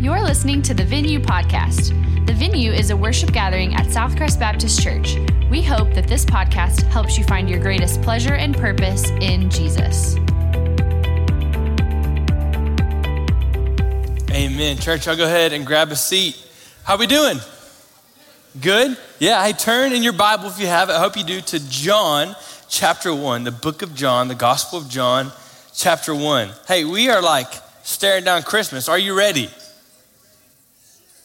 You're listening to the Venue Podcast. The Venue is a worship gathering at Southcrest Baptist Church. We hope that this podcast helps you find your greatest pleasure and purpose in Jesus. Amen. Church, I'll go ahead and grab a seat. How we doing? Good? Yeah, I turn in your Bible if you have it. I hope you do to John chapter 1, the book of John, the Gospel of John, chapter 1. Hey, we are like staring down Christmas. Are you ready?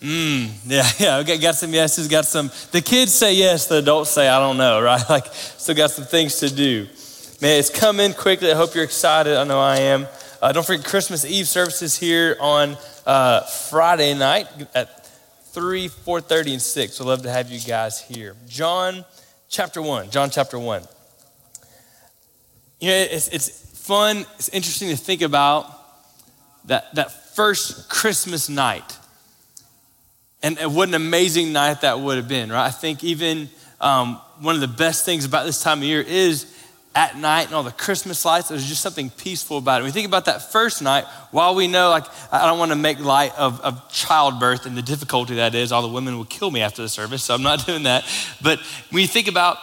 Mm, yeah, yeah. Got some yeses, got some. The kids say yes, the adults say I don't know, right? Like, still got some things to do. Man, it's coming quickly. I hope you're excited. I know I am. Uh, don't forget Christmas Eve services here on uh, Friday night at 3, 4.30, and 6. We'd love to have you guys here. John chapter 1. John chapter 1. You know, it's, it's fun, it's interesting to think about that, that first Christmas night. And, and what an amazing night that would have been, right? I think even um, one of the best things about this time of year is at night and all the Christmas lights, there's just something peaceful about it. We think about that first night, while we know, like, I don't want to make light of, of childbirth and the difficulty that is, all the women will kill me after the service, so I'm not doing that. But when you think about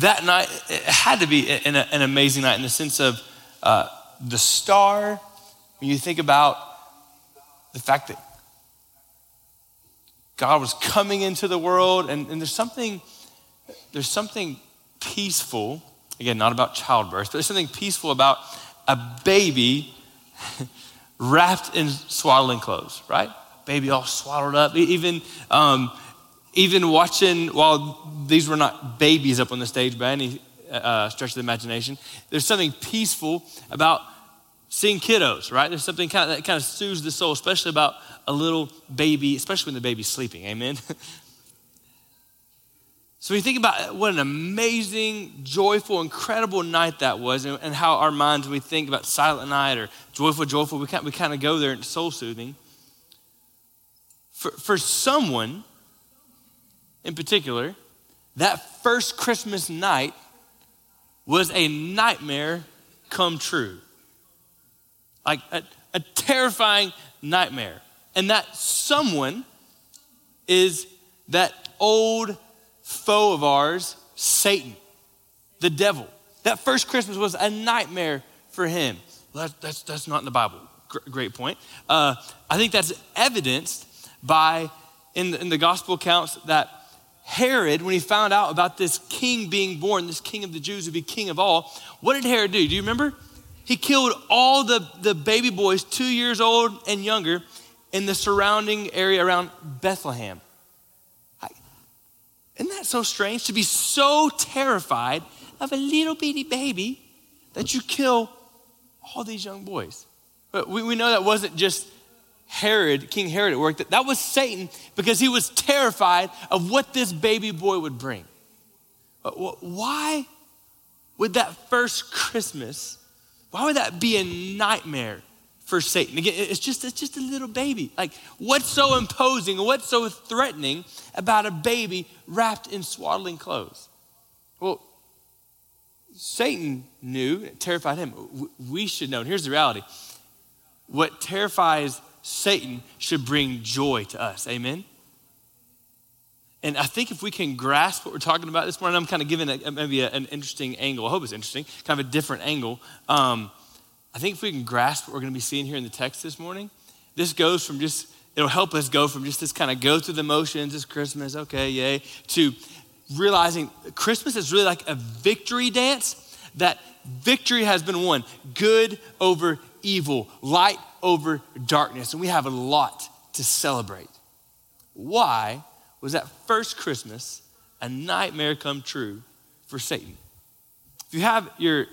that night, it had to be an, an amazing night in the sense of uh, the star. When you think about the fact that God was coming into the world, and, and there's something, there's something peaceful Again, not about childbirth, but there's something peaceful about a baby wrapped in swaddling clothes, right? Baby all swaddled up. Even, um, even watching, while these were not babies up on the stage by any uh, stretch of the imagination, there's something peaceful about seeing kiddos, right? There's something kind of, that kind of soothes the soul, especially about a little baby, especially when the baby's sleeping. Amen. So we think about what an amazing, joyful, incredible night that was, and, and how our minds, we think about Silent Night or Joyful, Joyful, we kind, we kind of go there into soul soothing. For, for someone in particular, that first Christmas night was a nightmare come true. Like a, a terrifying nightmare. And that someone is that old foe of ours, Satan, the devil. That first Christmas was a nightmare for him. That's, that's, that's not in the Bible. Great point. Uh, I think that's evidenced by, in the, in the gospel accounts, that Herod, when he found out about this king being born, this king of the Jews would be king of all, what did Herod do? Do you remember? He killed all the, the baby boys, two years old and younger, in the surrounding area around Bethlehem. Isn't that so strange to be so terrified of a little bitty baby that you kill all these young boys? But we, we know that wasn't just Herod, King Herod at work, that, that was Satan because he was terrified of what this baby boy would bring. Why would that first Christmas, why would that be a nightmare for Satan. Again, it's just, it's just a little baby. Like, what's so imposing, what's so threatening about a baby wrapped in swaddling clothes? Well, Satan knew, it terrified him. We should know. And here's the reality what terrifies Satan should bring joy to us. Amen? And I think if we can grasp what we're talking about this morning, I'm kind of giving a, maybe a, an interesting angle. I hope it's interesting, kind of a different angle. Um, I think if we can grasp what we're going to be seeing here in the text this morning, this goes from just, it'll help us go from just this kind of go through the motions, it's Christmas, okay, yay, to realizing Christmas is really like a victory dance that victory has been won good over evil, light over darkness, and we have a lot to celebrate. Why was that first Christmas a nightmare come true for Satan? If you have your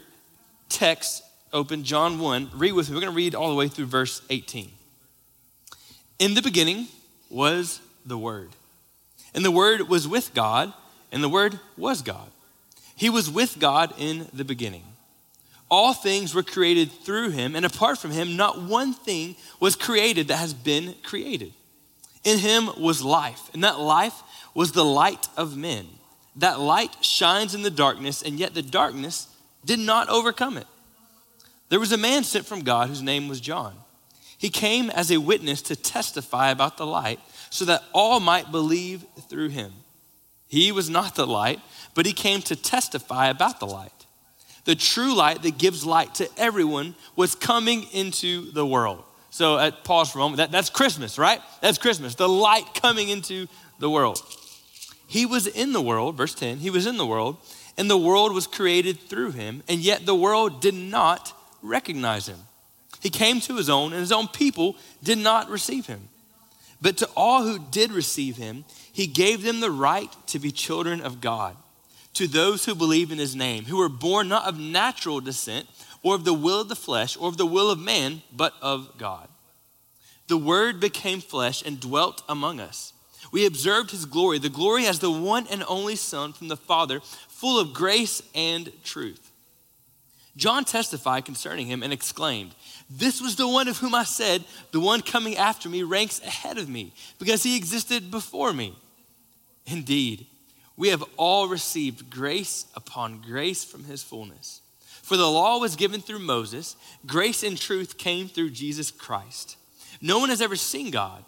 text open John 1, read with me. We're going to read all the way through verse 18. In the beginning was the Word, and the Word was with God, and the Word was God. He was with God in the beginning. All things were created through him, and apart from him, not one thing was created that has been created. In him was life, and that life was the light of men. That light shines in the darkness, and yet the darkness did not overcome it. There was a man sent from God whose name was John. He came as a witness to testify about the light so that all might believe through him. He was not the light, but he came to testify about the light. The true light that gives light to everyone was coming into the world. So, at pause for a moment. That, that's Christmas, right? That's Christmas. The light coming into the world. He was in the world, verse 10, he was in the world, and the world was created through him, and yet the world did not recognize him. He came to his own, and his own people did not receive him. But to all who did receive him, he gave them the right to be children of God, to those who believe in his name, who were born not of natural descent, or of the will of the flesh, or of the will of man, but of God. The word became flesh and dwelt among us. We observed his glory, the glory as the one and only Son from the Father, full of grace and truth. John testified concerning him and exclaimed, This was the one of whom I said, The one coming after me ranks ahead of me, because he existed before me. Indeed, we have all received grace upon grace from his fullness. For the law was given through Moses, grace and truth came through Jesus Christ. No one has ever seen God.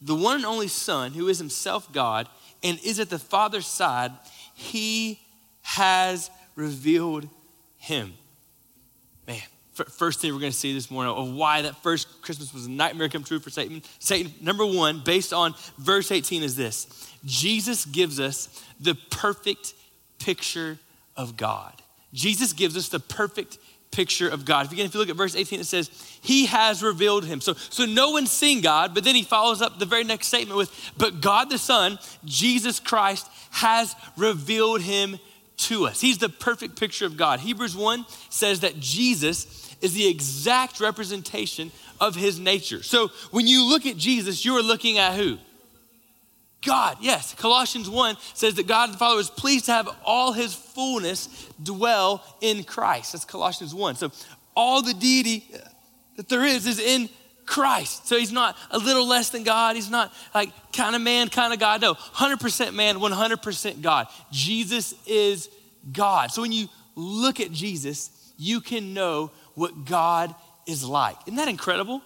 The one and only Son, who is himself God and is at the Father's side, he has revealed him. Man, first thing we're going to see this morning of why that first Christmas was a nightmare come true for Satan. Satan, number one, based on verse 18, is this Jesus gives us the perfect picture of God. Jesus gives us the perfect picture of God. If you look at verse 18, it says, He has revealed him. So, so no one's seen God, but then he follows up the very next statement with, But God the Son, Jesus Christ, has revealed him to us. He's the perfect picture of God. Hebrews 1 says that Jesus is the exact representation of his nature. So when you look at Jesus, you are looking at who? God, yes. Colossians 1 says that God the Father was pleased to have all his fullness dwell in Christ. That's Colossians 1. So all the deity uh, that there is is in Christ. So he's not a little less than God. He's not like kind of man, kind of God. No, 100% man, 100% God. Jesus is God. So when you look at Jesus, you can know what God is like. Isn't that incredible?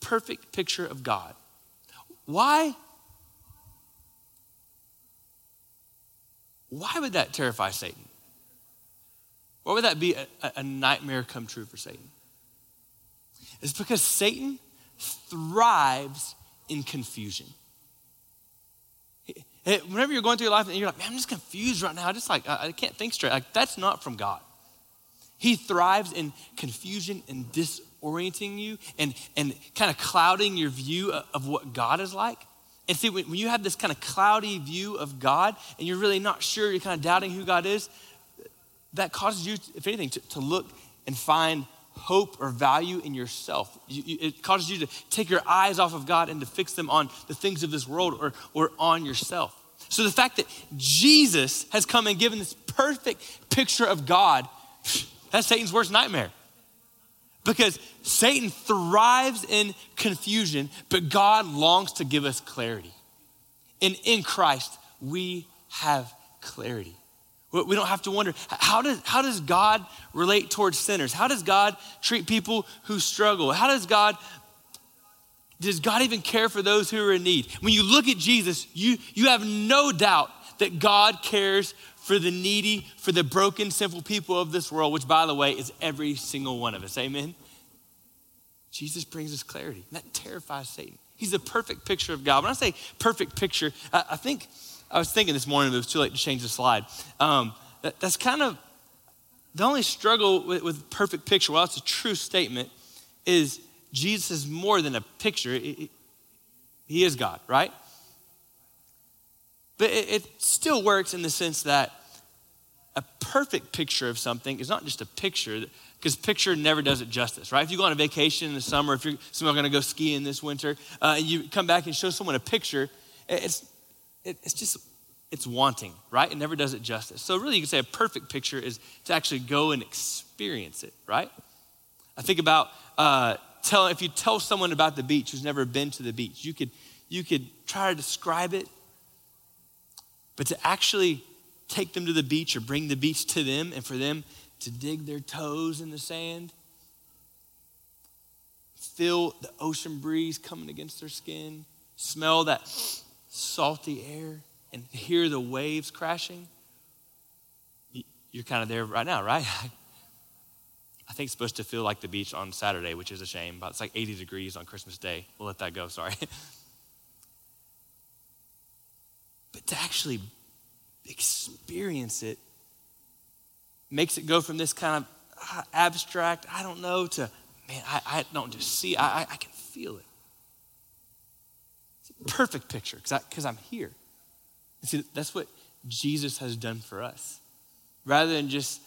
Perfect picture of God. Why? Why would that terrify Satan? Why would that be a, a nightmare come true for Satan? It's because Satan thrives in confusion. Whenever you're going through your life and you're like, man, I'm just confused right now. I just like, I can't think straight. Like, that's not from God. He thrives in confusion and disorienting you and, and kind of clouding your view of what God is like. And see, when you have this kind of cloudy view of God and you're really not sure, you're kind of doubting who God is, that causes you, if anything, to, to look and find hope or value in yourself. You, you, it causes you to take your eyes off of God and to fix them on the things of this world or, or on yourself. So the fact that Jesus has come and given this perfect picture of God, that's Satan's worst nightmare. Because Satan thrives in confusion, but God longs to give us clarity. And in Christ, we have clarity. We don't have to wonder how does, how does God relate towards sinners? How does God treat people who struggle? How does God does God even care for those who are in need? When you look at Jesus, you, you have no doubt that God cares for the needy, for the broken, sinful people of this world, which, by the way, is every single one of us. Amen? Jesus brings us clarity. And that terrifies Satan. He's a perfect picture of God. When I say perfect picture, I, I think I was thinking this morning, but it was too late to change the slide. Um, that, that's kind of the only struggle with, with, perfect picture, while it's a true statement, is Jesus is more than a picture. He, he is God, right? But it, it still works in the sense that a perfect picture of something is not just a picture, because picture never does it justice, right? If you go on a vacation in the summer, if you're someone going to go skiing this winter, uh, and you come back and show someone a picture, it's it, it's just, it's wanting, right? It never does it justice. So, really, you can say a perfect picture is to actually go and experience it, right? I think about uh, tell, if you tell someone about the beach who's never been to the beach, you could, you could try to describe it, but to actually take them to the beach or bring the beach to them and for them to dig their toes in the sand, feel the ocean breeze coming against their skin, smell that salty air, and hear the waves crashing, you're kind of there right now, right? I think it's supposed to feel like the beach on Saturday, which is a shame, but it's like 80 degrees on Christmas Day. We'll let that go, sorry. but to actually experience it makes it go from this kind of uh, abstract, I don't know, to man, I, I don't just see, I, I can feel it. It's a perfect picture because I'm here. See, that's what Jesus has done for us. Rather than just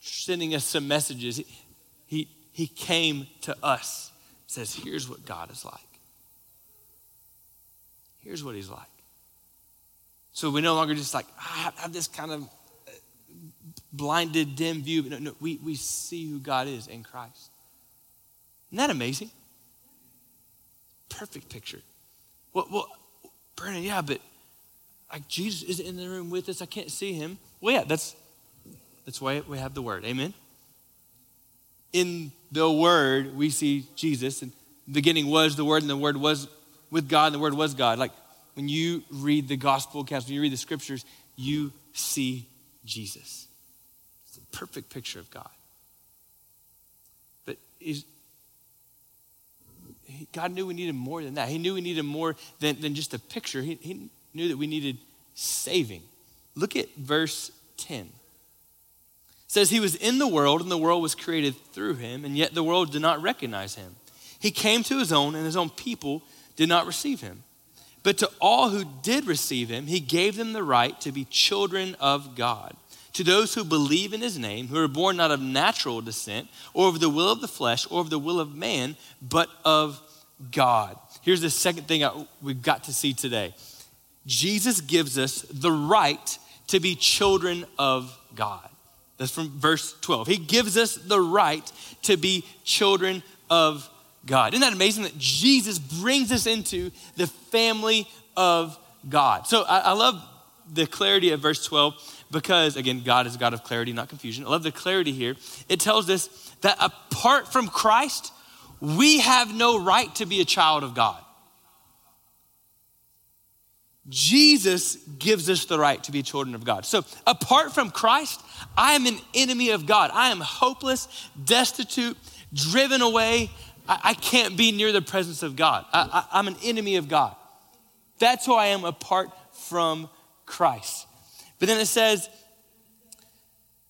sending us some messages, he, he came to us, says, here's what God is like. Here's what he's like. So we no longer just like, I have this kind of uh, blinded, dim view. No, no, we, we see who God is in Christ. Isn't that amazing? Perfect picture. Well, well Brandon, yeah, but like Jesus isn't in the room with us. I can't see him. Well, yeah, that's that's why we have the word. Amen. In the word, we see Jesus, and the beginning was the word, and the word was with God, and the word was God. Like when you read the gospel accounts, when you read the scriptures, you see Jesus. It's a perfect picture of God. But is God knew we needed more than that. He knew we needed more than, than just a picture. He, he knew that we needed saving. Look at verse 10. It says, He was in the world, and the world was created through him, and yet the world did not recognize him. He came to his own, and his own people did not receive him. But to all who did receive him, he gave them the right to be children of God. To those who believe in his name, who are born not of natural descent, or of the will of the flesh, or of the will of man, but of God. Here's the second thing we've got to see today Jesus gives us the right to be children of God. That's from verse 12. He gives us the right to be children of God. Isn't that amazing that Jesus brings us into the family of God? So I, I love the clarity of verse 12 because, again, God is God of clarity, not confusion. I love the clarity here. It tells us that apart from Christ, we have no right to be a child of God. Jesus gives us the right to be children of God. So, apart from Christ, I am an enemy of God. I am hopeless, destitute, driven away. I, I can't be near the presence of God. I, I, I'm an enemy of God. That's who I am apart from Christ. But then it says,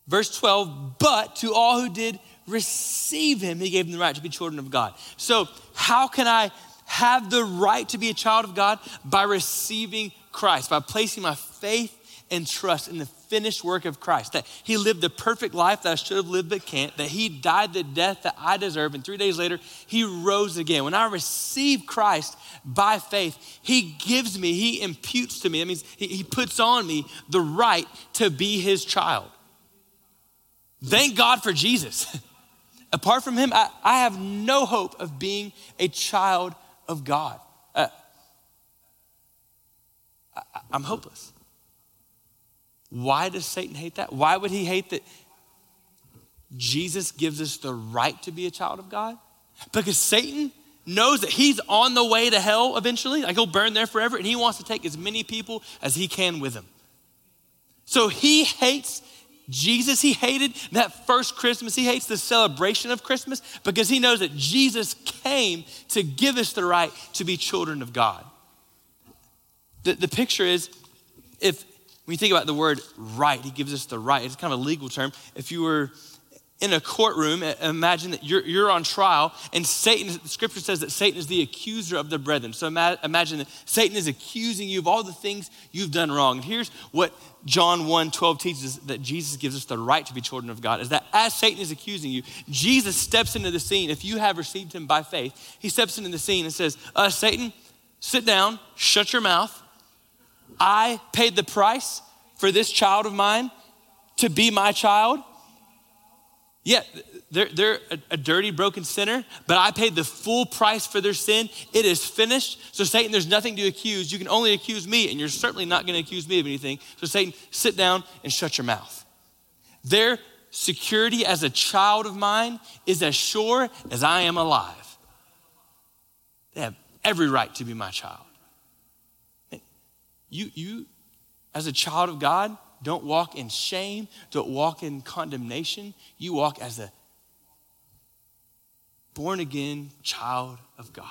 verse 12, but to all who did receive him, he gave them the right to be children of God. So, how can I have the right to be a child of God? By receiving Christ, by placing my faith and trust in the finished work of Christ. That he lived the perfect life that I should have lived but can't, that he died the death that I deserve, and three days later, he rose again. When I receive Christ by faith, he gives me, he imputes to me, that means he, he puts on me the right to be his child. Thank God for Jesus. Apart from him, I, I have no hope of being a child of God. Uh, I, I'm hopeless. Why does Satan hate that? Why would he hate that Jesus gives us the right to be a child of God? Because Satan knows that he's on the way to hell eventually, like he'll burn there forever, and he wants to take as many people as he can with him. So he hates Jesus, he hated that first Christmas. He hates the celebration of Christmas because he knows that Jesus came to give us the right to be children of God. The, the picture is if, when you think about the word right, he gives us the right. It's kind of a legal term. If you were in a courtroom, imagine that you're, you're on trial, and Satan, the scripture says that Satan is the accuser of the brethren. So imagine that Satan is accusing you of all the things you've done wrong. And here's what John 1 12 teaches that Jesus gives us the right to be children of God is that as Satan is accusing you, Jesus steps into the scene. If you have received him by faith, he steps into the scene and says, uh, Satan, sit down, shut your mouth. I paid the price for this child of mine to be my child. Yeah, they're, they're a, a, dirty, broken sinner, but I paid the full price for their sin. It is finished. So, Satan, there's nothing to accuse. You can only accuse me, and you're certainly not going to accuse me of anything. So, Satan, sit down and shut your mouth. Their security as a child of mine is as sure as I am alive. They have every right to be my child. You, you, as a child of God, don't walk in shame, don't walk in condemnation. You walk as a born again child of God.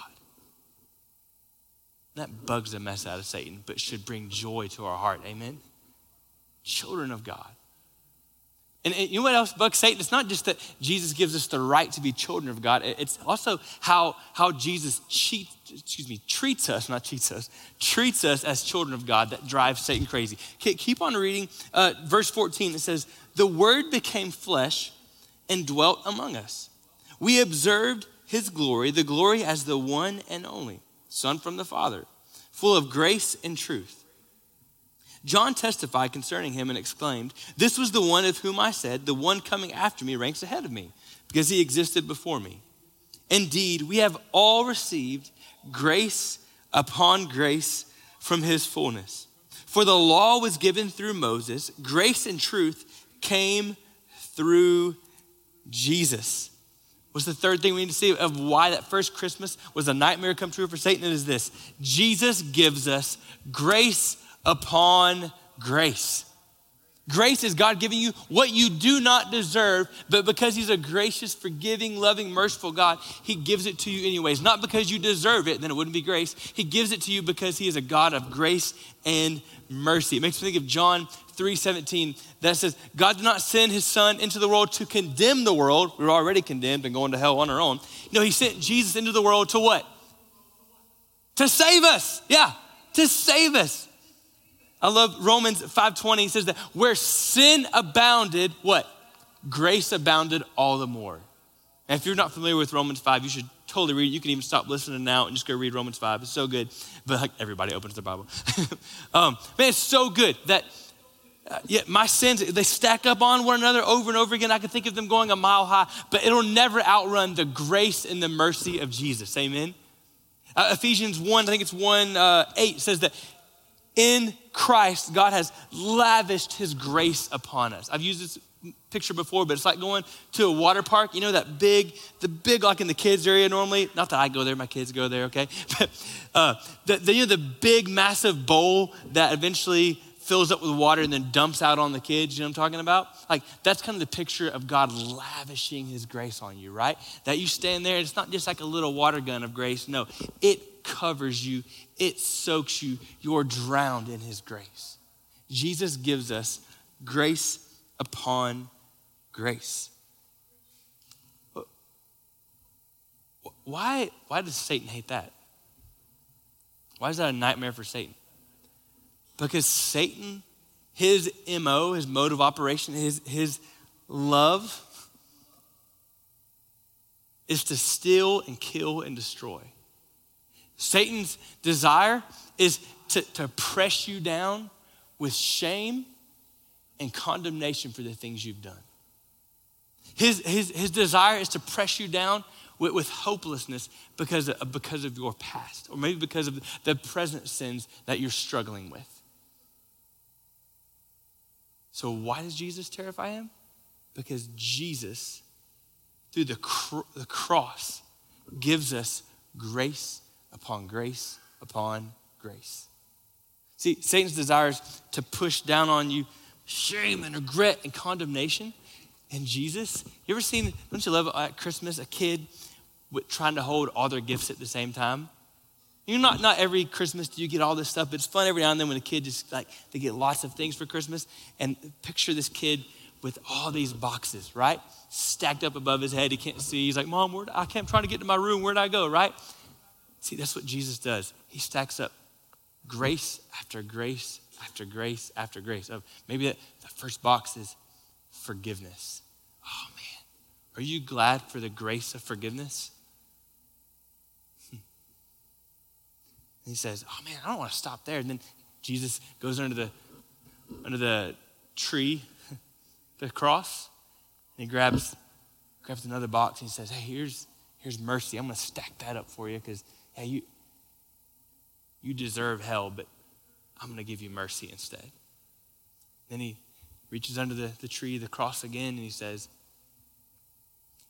That bugs the mess out of Satan, but should bring joy to our heart. Amen? Children of God. And, you know what else bugs Satan? It's not just that Jesus gives us the right to be children of God. It's also how, how Jesus cheat, excuse me, treats us, not cheats us, treats us as children of God that drives Satan crazy. Okay, keep on reading. Uh, verse 14, it says, The word became flesh and dwelt among us. We observed his glory, the glory as the one and only Son from the Father, full of grace and truth. John testified concerning him and exclaimed, This was the one of whom I said, The one coming after me ranks ahead of me, because he existed before me. Indeed, we have all received grace upon grace from his fullness. For the law was given through Moses, grace and truth came through Jesus. What's the third thing we need to see of why that first Christmas was a nightmare come true for Satan? It is this Jesus gives us grace upon grace. Grace is God giving you what you do not deserve, but because He's a gracious, forgiving, loving, merciful God, He gives it to you anyways. Not because you deserve it, then it wouldn't be grace. He gives it to you because He is a God of grace and mercy. It makes me think of John 3:17 that says, God did not send His Son into the world to condemn the world. We're already condemned and going to hell on our own. No, He sent Jesus into the world to what? To save us. Yeah, to save us. I love Romans 5:20 He says that where sin abounded, what? Grace abounded all the more. And if you're not familiar with Romans 5, you should totally read it. You can even stop listening now and just go read Romans 5. It's so good. But like everybody opens their Bible. um, man, it's so good that uh, yeah, my sins, they stack up on one another over and over again. I can think of them going a mile high, but it'll never outrun the grace and the mercy of Jesus. Amen. Uh, Ephesians 1, I think it's 1 uh, 8 says that in Christ, God has lavished his grace upon us. I've used this picture before, but it's like going to a water park. You know that big, the big like in the kids area normally. Not that I go there, my kids go there. Okay, but uh, the, the, you know the big massive bowl that eventually fills up with water and then dumps out on the kids. You know what I'm talking about? Like that's kind of the picture of God lavishing His grace on you, right? That you stand there. It's not just like a little water gun of grace. No, it covers you it soaks you. You're drowned in His grace. Jesus gives us grace upon grace. Why, why does Satan hate that? Why is that a nightmare for Satan? Because Satan, his MO, his mode of operation, his, his love is to steal and kill and destroy. Satan's desire is to, to press you down with shame and condemnation for the things you've done. His, his, his desire is to press you down with, with hopelessness because of, because of your past, or maybe because of the present sins that you're struggling with. So, why does Jesus terrify him? Because Jesus, through the, cr- the cross, gives us grace upon grace upon grace. See, Satan's desires to push down on you shame and regret and condemnation. And Jesus, you ever seen, don't you love at Christmas a kid with, trying to hold all their gifts at the same time? You know, not, not every Christmas do you get all this stuff, but it's fun every now and then when a kid just like, they get lots of things for Christmas. And picture this kid with all these boxes, right? Stacked up above his head. He can't see. He's like, Mom, where I can't, I'm trying to get to my room. Where'd I go, right? See, that's what Jesus does. He stacks up grace after grace after grace after grace. Of maybe the first box is forgiveness. Oh man, are you glad for the grace of forgiveness? Hmm. he says, "Oh man, I don't want to stop there." And then Jesus goes under the under the tree, the cross, and he grabs grabs another box and he says, "Hey, here's here's mercy. I'm going to stack that up for you because yeah, you, you deserve hell, but I'm going to give you mercy instead. Then he reaches under the, the tree, the cross again, and he says,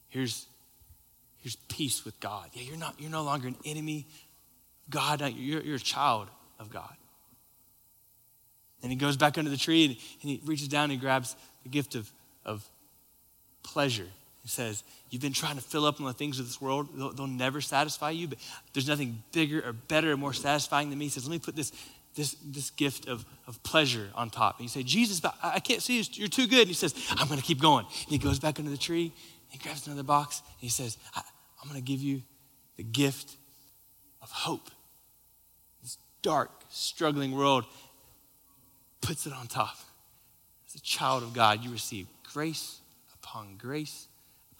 here's, Here's peace with God. Yeah, you're not, you're no longer an enemy. God, you're, you're a child of God. And he goes back under the tree and, and he reaches down and grabs the gift of, of pleasure. He says, You've been trying to fill up on the things of this world. They'll, they'll, never satisfy you, but there's nothing bigger or better or more satisfying than me. He says, Let me put this, this, this gift of, of pleasure on top. And you say, Jesus, but I can't see you. You're too good. And he says, I'm going to keep going. And he goes back under the tree. He grabs another box. And he says, I'm going to give you the gift of hope. This dark, struggling world puts it on top. As a child of God, you receive grace upon grace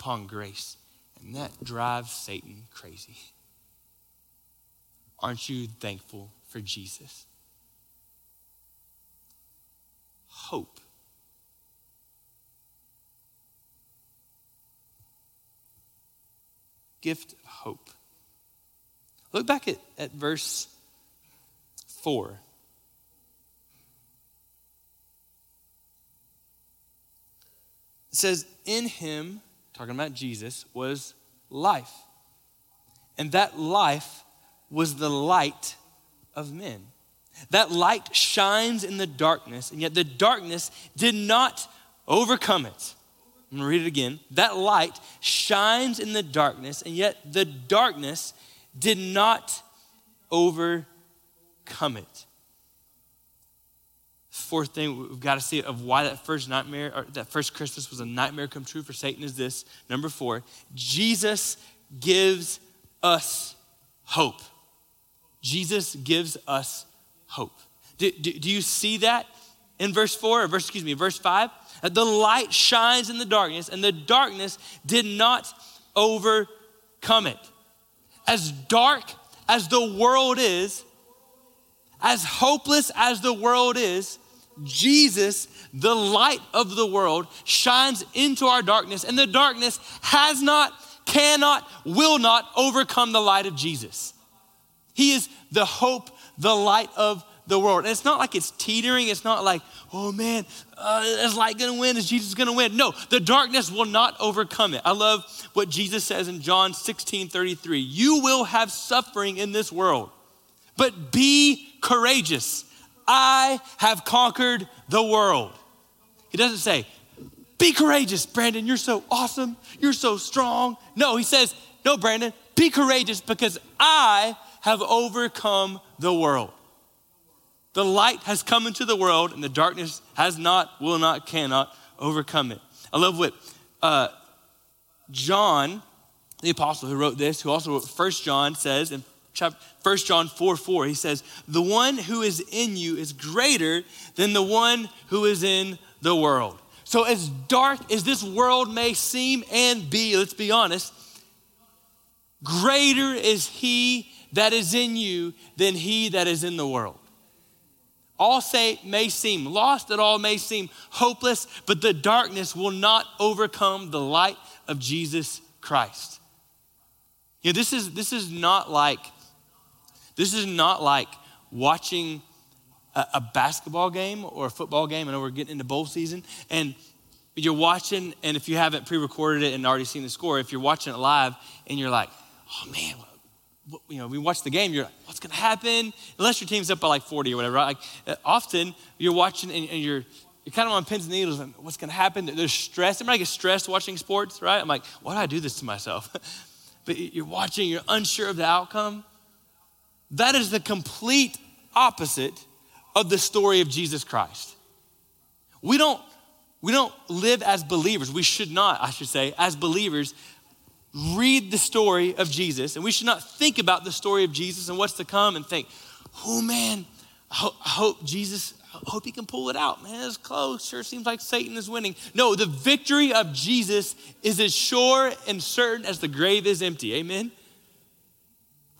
upon grace. And that drives Satan crazy. Aren't you thankful for Jesus? Hope. Gift of hope. Look back at, at verse 4. It says, In him, talking about Jesus, was life. And that life was the light of men. That light shines in the darkness, and yet the darkness did not overcome it. I'm gonna read it again. That light shines in the darkness, and yet the darkness did not overcome it fourth thing we've got to see of why that first nightmare or that first Christmas was a nightmare come true for Satan is this. Number four, Jesus gives us hope. Jesus gives us hope. Do, do, do you see that in verse four or verse, excuse me, verse five? The light shines in the darkness, and the darkness did not overcome it. As dark as the world is, as hopeless as the world is, Jesus, the light of the world, shines into our darkness, and the darkness has not, cannot, will not overcome the light of Jesus. He is the hope, the light of the world. And it's not like it's teetering. It's not like, oh man, uh, is light gonna win? Is Jesus gonna win? No, the darkness will not overcome it. I love what Jesus says in John 16 33. You will have suffering in this world, but be courageous. I have conquered the world. He doesn't say, be courageous, Brandon. You're so awesome. You're so strong. No, he says, no, Brandon, be courageous because I have overcome the world. The light has come into the world, and the darkness has not, will not, cannot overcome it. I love what uh, John, the apostle who wrote this, who also wrote First John, says in 1 John 4 4, he says, The one who is in you is greater than the one who is in the world. So, as dark as this world may seem and be, let's be honest, greater is he that is in you than he that is in the world. All say may seem lost, it all may seem hopeless, but the darkness will not overcome the light of Jesus Christ. You know, this is this is not like this is not like watching a, a basketball game or a football game. I know we're getting into bowl season. And you're watching, and if you haven't pre recorded it and already seen the score, if you're watching it live and you're like, oh man, you know, we watch the game, you're like, what's going to happen? Unless your team's up by like 40 or whatever. Like, uh, often you're watching and, and you're, you're kind of on pins and needles. Like, what's going to happen? There's stress. Everybody gets stressed watching sports, right? I'm like, why do I do this to myself? but you're watching, you're unsure of the outcome. That is the complete opposite of the story of Jesus Christ. We don't, we don't live as believers. We should not, I should say, as believers, read the story of Jesus. And we should not think about the story of Jesus and what's to come and think, oh man, I, hope Jesus, I hope he can pull it out. Man, it's close. Sure seems like Satan is winning. No, the victory of Jesus is as sure and certain as the grave is empty. Amen?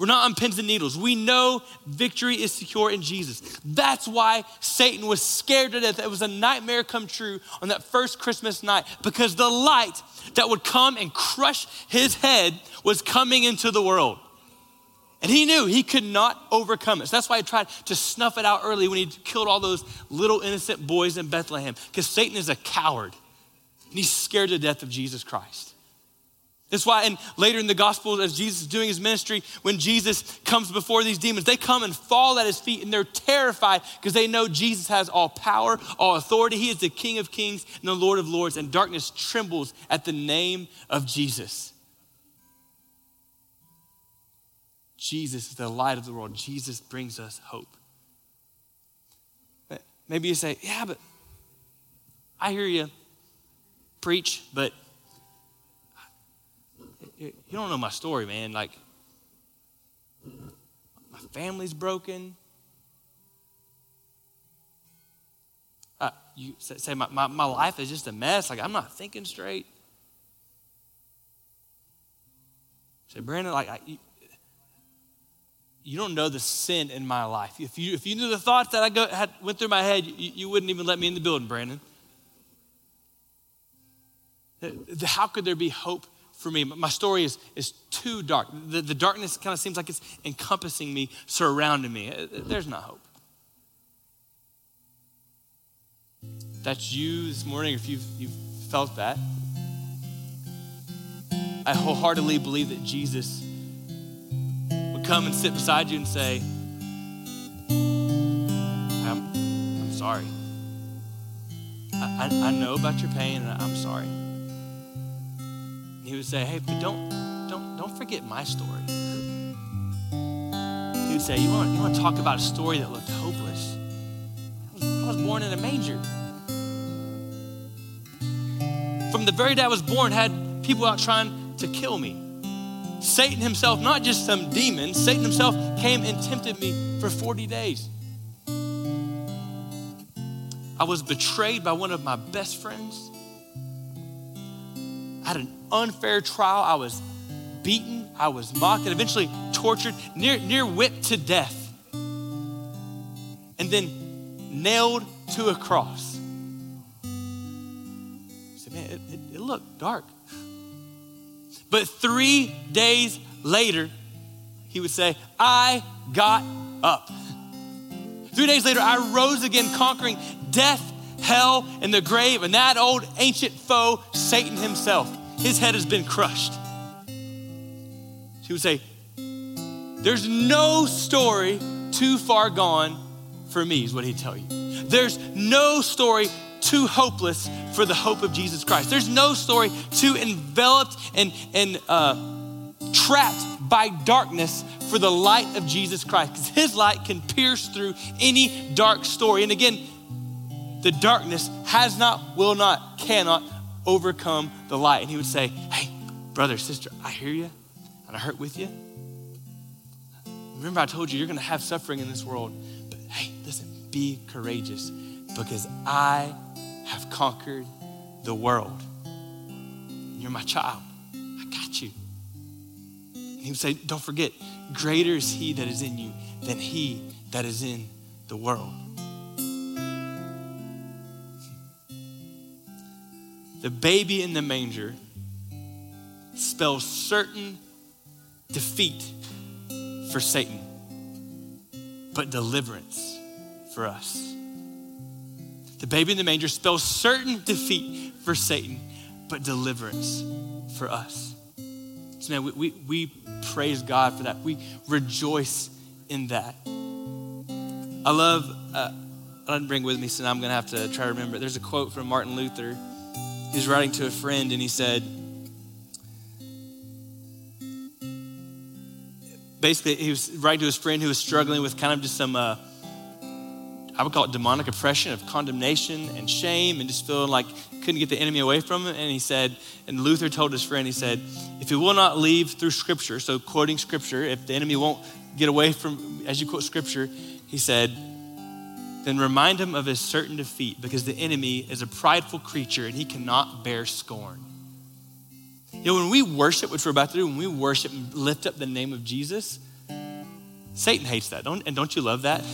We're not on pins and needles. We know victory is secure in Jesus. That's why Satan was scared to death. It was a nightmare come true on that first Christmas night because the light that would come and crush his head was coming into the world. And he knew he could not overcome it. So that's why he tried to snuff it out early when he killed all those little innocent boys in Bethlehem because Satan is a coward and he's scared to death of Jesus Christ. That's why, and later in the gospel, as Jesus is doing his ministry, when Jesus comes before these demons, they come and fall at his feet and they're terrified because they know Jesus has all power, all authority. He is the King of kings and the Lord of lords, and darkness trembles at the name of Jesus. Jesus is the light of the world. Jesus brings us hope. Maybe you say, Yeah, but I hear you preach, but you don't know my story, man. Like, my family's broken. Uh, you say my, my, my life is just a mess. Like, I'm not thinking straight. Say, Brandon, like, I, you, you, don't know the sin in my life. If you, if you knew the thoughts that I go, had, went through my head, you, you wouldn't even let me in the building, Brandon. How could there be hope for me. My story is, is too dark. The, the darkness kind of seems like it's encompassing me, surrounding me. Uh, there's no hope. That's you this morning, if you've, you've felt that. I wholeheartedly believe that Jesus would come and sit beside you and say, I'm, I'm sorry. I, I, I know about your pain and I'm sorry he would say, Hey, but don't, don't, don't forget my story. He would say, You want, you want to talk about a story that looked hopeless? I was, I was born in a manger. From the very day I was born, had people out trying to kill me. Satan himself, not just some demon, Satan himself came and tempted me for 40 days. I was betrayed by one of my best friends. Had an unfair trial. I was beaten, I was mocked, and eventually tortured, near, near whipped to death, and then nailed to a cross. I said, man, it, it, it looked dark. But three days later, he would say, I got up. Three days later, I rose again, conquering death, hell, and the grave, and that old ancient foe, Satan himself his head has been crushed. She would say, There's no story too far gone for me, is what he'd tell you. There's no story too hopeless for the hope of Jesus Christ. There's no story too enveloped and, and uh, trapped by darkness for the light of Jesus Christ, because his light can pierce through any dark story. And again, the darkness has not, will not, cannot overcome the light. And he would say, Hey, brother, sister, I hear you and I hurt with you. Remember, I told you you're going to have suffering in this world. But hey, listen, be courageous because I have conquered the world. You're my child. I got you. And he would say, Don't forget, greater is he that is in you than he that is in the world. The baby in the manger spells certain defeat for Satan, but deliverance for us. The baby in the manger spells certain defeat for Satan, but deliverance for us. So, man, we, we, we praise God for that. We rejoice in that. I love, uh, I didn't bring with me, so I'm going to have to try to remember. There's a quote from Martin Luther he was writing to a friend and he said, basically, he was writing to his friend who was struggling with kind of just some, uh, I would call it demonic oppression of condemnation and shame and just feeling like couldn't get the enemy away from him. And he said, and Luther told his friend, he said, if he will not leave through scripture, so quoting scripture, if the enemy won't get away from, as you quote scripture, he said, then remind him of his certain defeat because the enemy is a prideful creature and he cannot bear scorn. You know, when we worship, which we're about to do, when we worship and lift up the name of Jesus, Satan hates that. Don't, and don't you love that?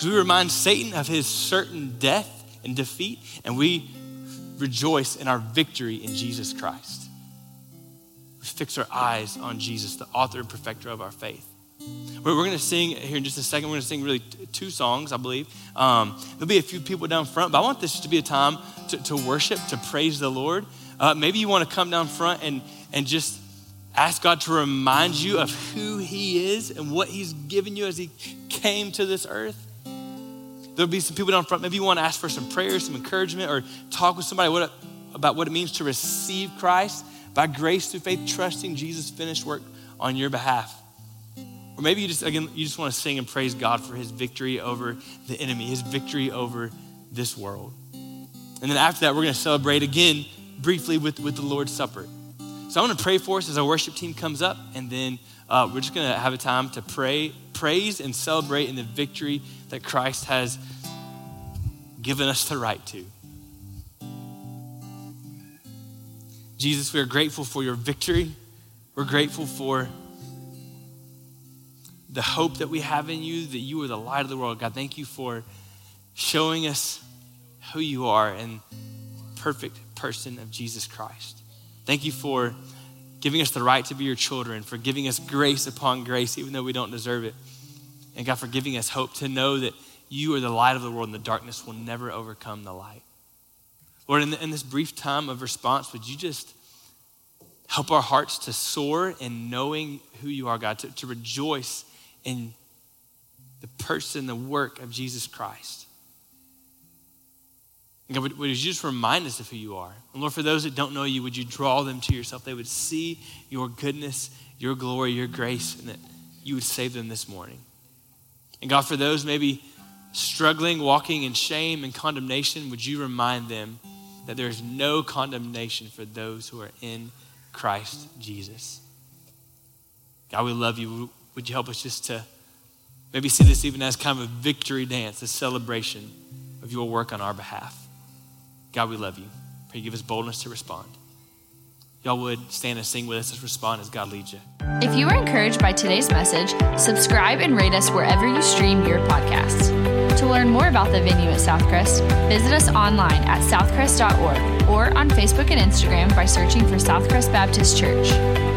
Because we remind Satan of his certain death and defeat, and we rejoice in our victory in Jesus Christ. We fix our eyes on Jesus, the author and perfecter of our faith. We're, going to sing here in just a second. We're going to sing really two songs, I believe. Um, there'll be a few people down front, but I want this to be a time to, to worship, to praise the Lord. Uh, maybe you want to come down front and, and just ask God to remind you of who He is and what He's given you as He came to this earth. There'll be some people down front. Maybe you want to ask for some prayers, some encouragement, or talk with somebody what, about what it means to receive Christ by grace through faith, trusting Jesus' finished work on your behalf. Or maybe you just, again, you just want to sing and praise God for his victory over the enemy, his victory over this world. And then after that, we're going to celebrate again briefly with, with the Lord's Supper. So I want to pray for us as our worship team comes up, and then uh, we're just going to have a time to pray, praise, and celebrate in the victory that Christ has given us the right to. Jesus, we are grateful for your victory. We're grateful for the hope that we have in you, that you are the light of the world. God, thank you for showing us who you are and perfect person of Jesus Christ. Thank you for giving us the right to be your children, for giving us grace upon grace, even though we don't deserve it. And God, for giving us hope to know that you are the light of the world and the darkness will never overcome the light. Lord, in, the, in this brief time of response, would you just help our hearts to soar in knowing who you are, God, to, to rejoice in the person, the work of Jesus Christ. And God, would, would you just remind us of who you are? And Lord, for those that don't know you, would you draw them to yourself? They would see your goodness, your glory, your grace, and that you would save them this morning. And God, for those maybe struggling, walking in shame and condemnation, would you remind them that there is no condemnation for those who are in Christ Jesus? God, we love you would you help us just to maybe see this even as kind of a victory dance, a celebration of your work on our behalf? God, we love you. Pray you give us boldness to respond. Y'all would stand and sing with us as respond as God leads you. If you were encouraged by today's message, subscribe and rate us wherever you stream your podcasts. To learn more about the venue at Southcrest, visit us online at southcrest.org or on Facebook and Instagram by searching for Southcrest Baptist Church.